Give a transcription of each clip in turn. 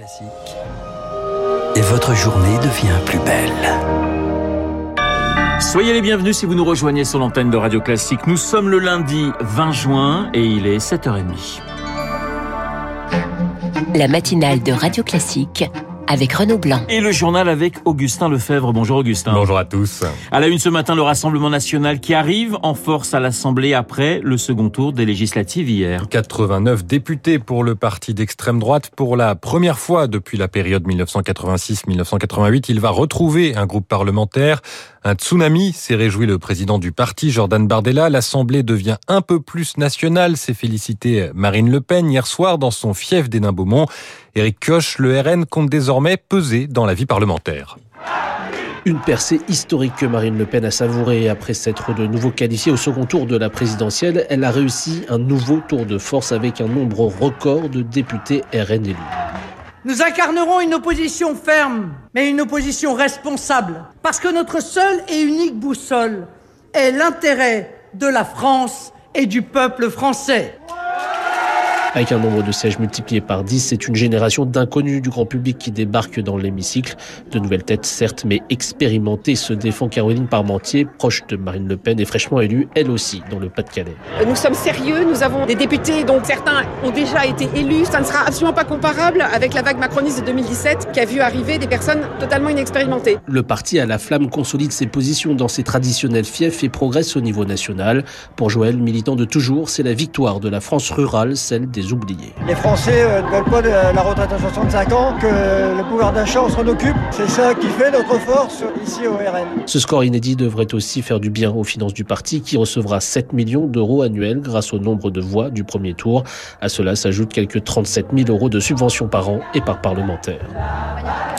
Classique. Et votre journée devient plus belle. Soyez les bienvenus si vous nous rejoignez sur l'antenne de Radio Classique. Nous sommes le lundi 20 juin et il est 7h30. La matinale de Radio Classique avec Renaud Blanc. Et le journal avec Augustin Lefebvre. Bonjour Augustin. Bonjour à tous. À la une ce matin, le Rassemblement national qui arrive en force à l'Assemblée après le second tour des législatives hier. 89 députés pour le parti d'extrême droite. Pour la première fois depuis la période 1986-1988, il va retrouver un groupe parlementaire. Un tsunami, s'est réjoui le président du parti, Jordan Bardella. L'Assemblée devient un peu plus nationale, s'est félicité Marine Le Pen hier soir dans son fief d'Hénin-Beaumont. Éric Koch, le RN compte désormais peser dans la vie parlementaire. Une percée historique que Marine Le Pen a savourée après s'être de nouveau qualifiée au second tour de la présidentielle. Elle a réussi un nouveau tour de force avec un nombre record de députés RN élus. Nous incarnerons une opposition ferme, mais une opposition responsable, parce que notre seule et unique boussole est l'intérêt de la France et du peuple français. Avec un nombre de sièges multiplié par 10, c'est une génération d'inconnus du grand public qui débarque dans l'hémicycle. De nouvelles têtes, certes, mais expérimentées, se défend Caroline Parmentier, proche de Marine Le Pen et fraîchement élue, elle aussi, dans le Pas-de-Calais. Nous sommes sérieux, nous avons des députés dont certains ont déjà été élus. Ça ne sera absolument pas comparable avec la vague macroniste de 2017 qui a vu arriver des personnes totalement inexpérimentées. Le parti à la flamme consolide ses positions dans ses traditionnels fiefs et progresse au niveau national. Pour Joël, militant de toujours, c'est la victoire de la France rurale, celle des oubliés. Les Français euh, ne veulent pas de la retraite à 65 ans, que le pouvoir d'achat, on s'en occupe. C'est ça qui fait notre force ici au RN. Ce score inédit devrait aussi faire du bien aux finances du parti qui recevra 7 millions d'euros annuels grâce au nombre de voix du premier tour. À cela s'ajoutent quelques 37 000 euros de subventions par an et par parlementaire.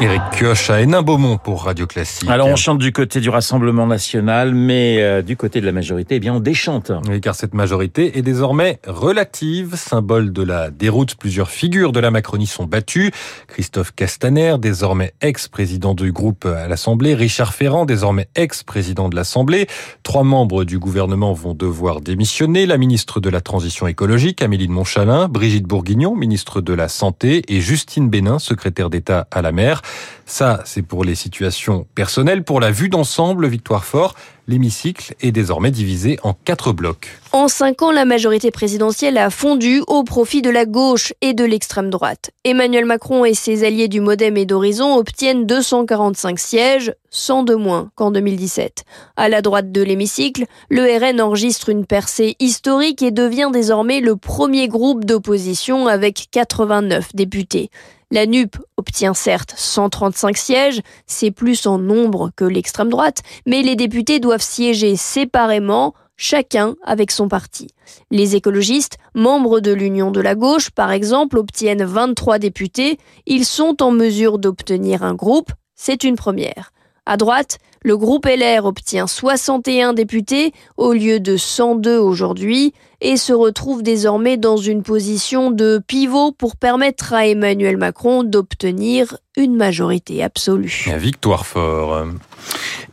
Éric Kioch à Hénin-Beaumont pour Radio Classique. Alors on chante du côté du Rassemblement national, mais euh, du côté de la majorité, eh bien on déchante. Oui, car cette majorité est désormais relative, symbole de la déroute. Plusieurs figures de la Macronie sont battues. Christophe Castaner, désormais ex-président du groupe à l'Assemblée. Richard Ferrand, désormais ex-président de l'Assemblée. Trois membres du gouvernement vont devoir démissionner. La ministre de la Transition écologique, Amélie de Montchalin, Brigitte Bourguignon, ministre de la Santé, et Justine Bénin, secrétaire d'État à la mer. Ça, c'est pour les situations personnelles. Pour la vue d'ensemble, Victoire Fort, l'hémicycle est désormais divisé en quatre blocs. En cinq ans, la majorité présidentielle a fondu au profit de la gauche et de l'extrême droite. Emmanuel Macron et ses alliés du Modem et d'Horizon obtiennent 245 sièges, 100 de moins qu'en 2017. À la droite de l'hémicycle, le RN enregistre une percée historique et devient désormais le premier groupe d'opposition avec 89 députés. La NUP obtient certes 135 sièges, c'est plus en nombre que l'extrême droite, mais les députés doivent siéger séparément, chacun avec son parti. Les écologistes, membres de l'Union de la gauche, par exemple, obtiennent 23 députés, ils sont en mesure d'obtenir un groupe, c'est une première. À droite, le groupe LR obtient 61 députés au lieu de 102 aujourd'hui et se retrouve désormais dans une position de pivot pour permettre à Emmanuel Macron d'obtenir une majorité absolue. Victoire fort.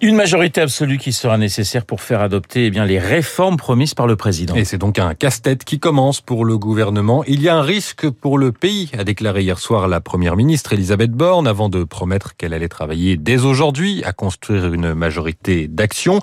Une majorité absolue qui sera nécessaire pour faire adopter eh bien, les réformes promises par le président. Et c'est donc un casse-tête qui commence pour le gouvernement. Il y a un risque pour le pays, a déclaré hier soir la première ministre Elisabeth Borne, avant de promettre qu'elle allait travailler dès aujourd'hui à construire une majorité d'action.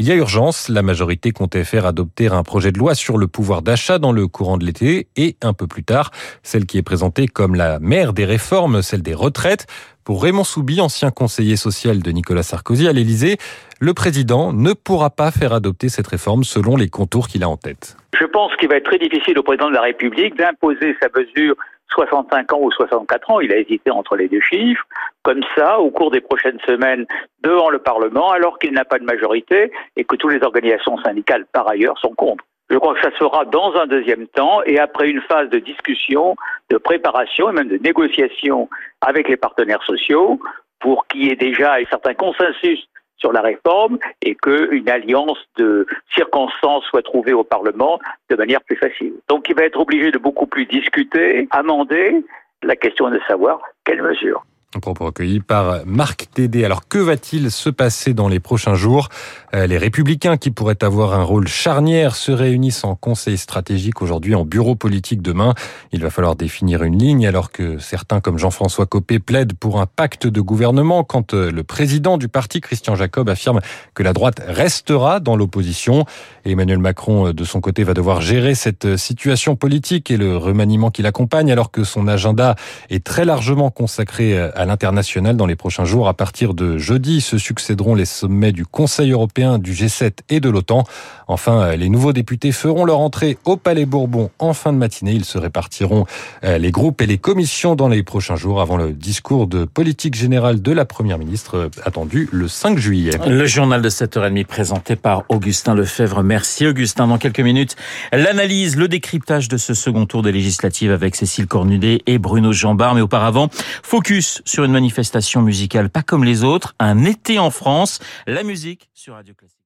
Il y a urgence. La majorité comptait faire adopter un projet de loi sur le pouvoir d'achat dans le courant de l'été et un peu plus tard, celle qui est présentée comme la mère des réformes, celle des retraites. Pour Raymond Soubi, ancien conseiller social de Nicolas Sarkozy à l'Élysée, le président ne pourra pas faire adopter cette réforme selon les contours qu'il a en tête. Je pense qu'il va être très difficile au président de la République d'imposer sa mesure 65 ans ou 64 ans. Il a hésité entre les deux chiffres. Comme ça, au cours des prochaines semaines, devant le Parlement, alors qu'il n'a pas de majorité et que toutes les organisations syndicales, par ailleurs, sont contre. Je crois que ça sera dans un deuxième temps et après une phase de discussion, de préparation et même de négociation avec les partenaires sociaux pour qu'il y ait déjà un certain consensus sur la réforme et qu'une alliance de circonstances soit trouvée au Parlement de manière plus facile. Donc il va être obligé de beaucoup plus discuter, amender. La question est de savoir quelles mesures. Propos recueilli par Marc Tédé. Alors que va-t-il se passer dans les prochains jours? Euh, Les républicains qui pourraient avoir un rôle charnière se réunissent en conseil stratégique aujourd'hui, en bureau politique demain. Il va falloir définir une ligne alors que certains comme Jean-François Copé plaident pour un pacte de gouvernement quand euh, le président du parti, Christian Jacob, affirme que la droite restera dans l'opposition. Emmanuel Macron, euh, de son côté, va devoir gérer cette situation politique et le remaniement qui l'accompagne alors que son agenda est très largement consacré l'international dans les prochains jours. À partir de jeudi, se succéderont les sommets du Conseil européen, du G7 et de l'OTAN. Enfin, les nouveaux députés feront leur entrée au Palais Bourbon en fin de matinée. Ils se répartiront euh, les groupes et les commissions dans les prochains jours avant le discours de politique générale de la Première ministre euh, attendu le 5 juillet. Le journal de 7h30 présenté par Augustin Lefebvre. Merci Augustin. Dans quelques minutes, l'analyse, le décryptage de ce second tour des législatives avec Cécile Cornudet et Bruno Jambard. Mais auparavant, focus sur une manifestation musicale pas comme les autres, un été en France, la musique sur Radio Classique.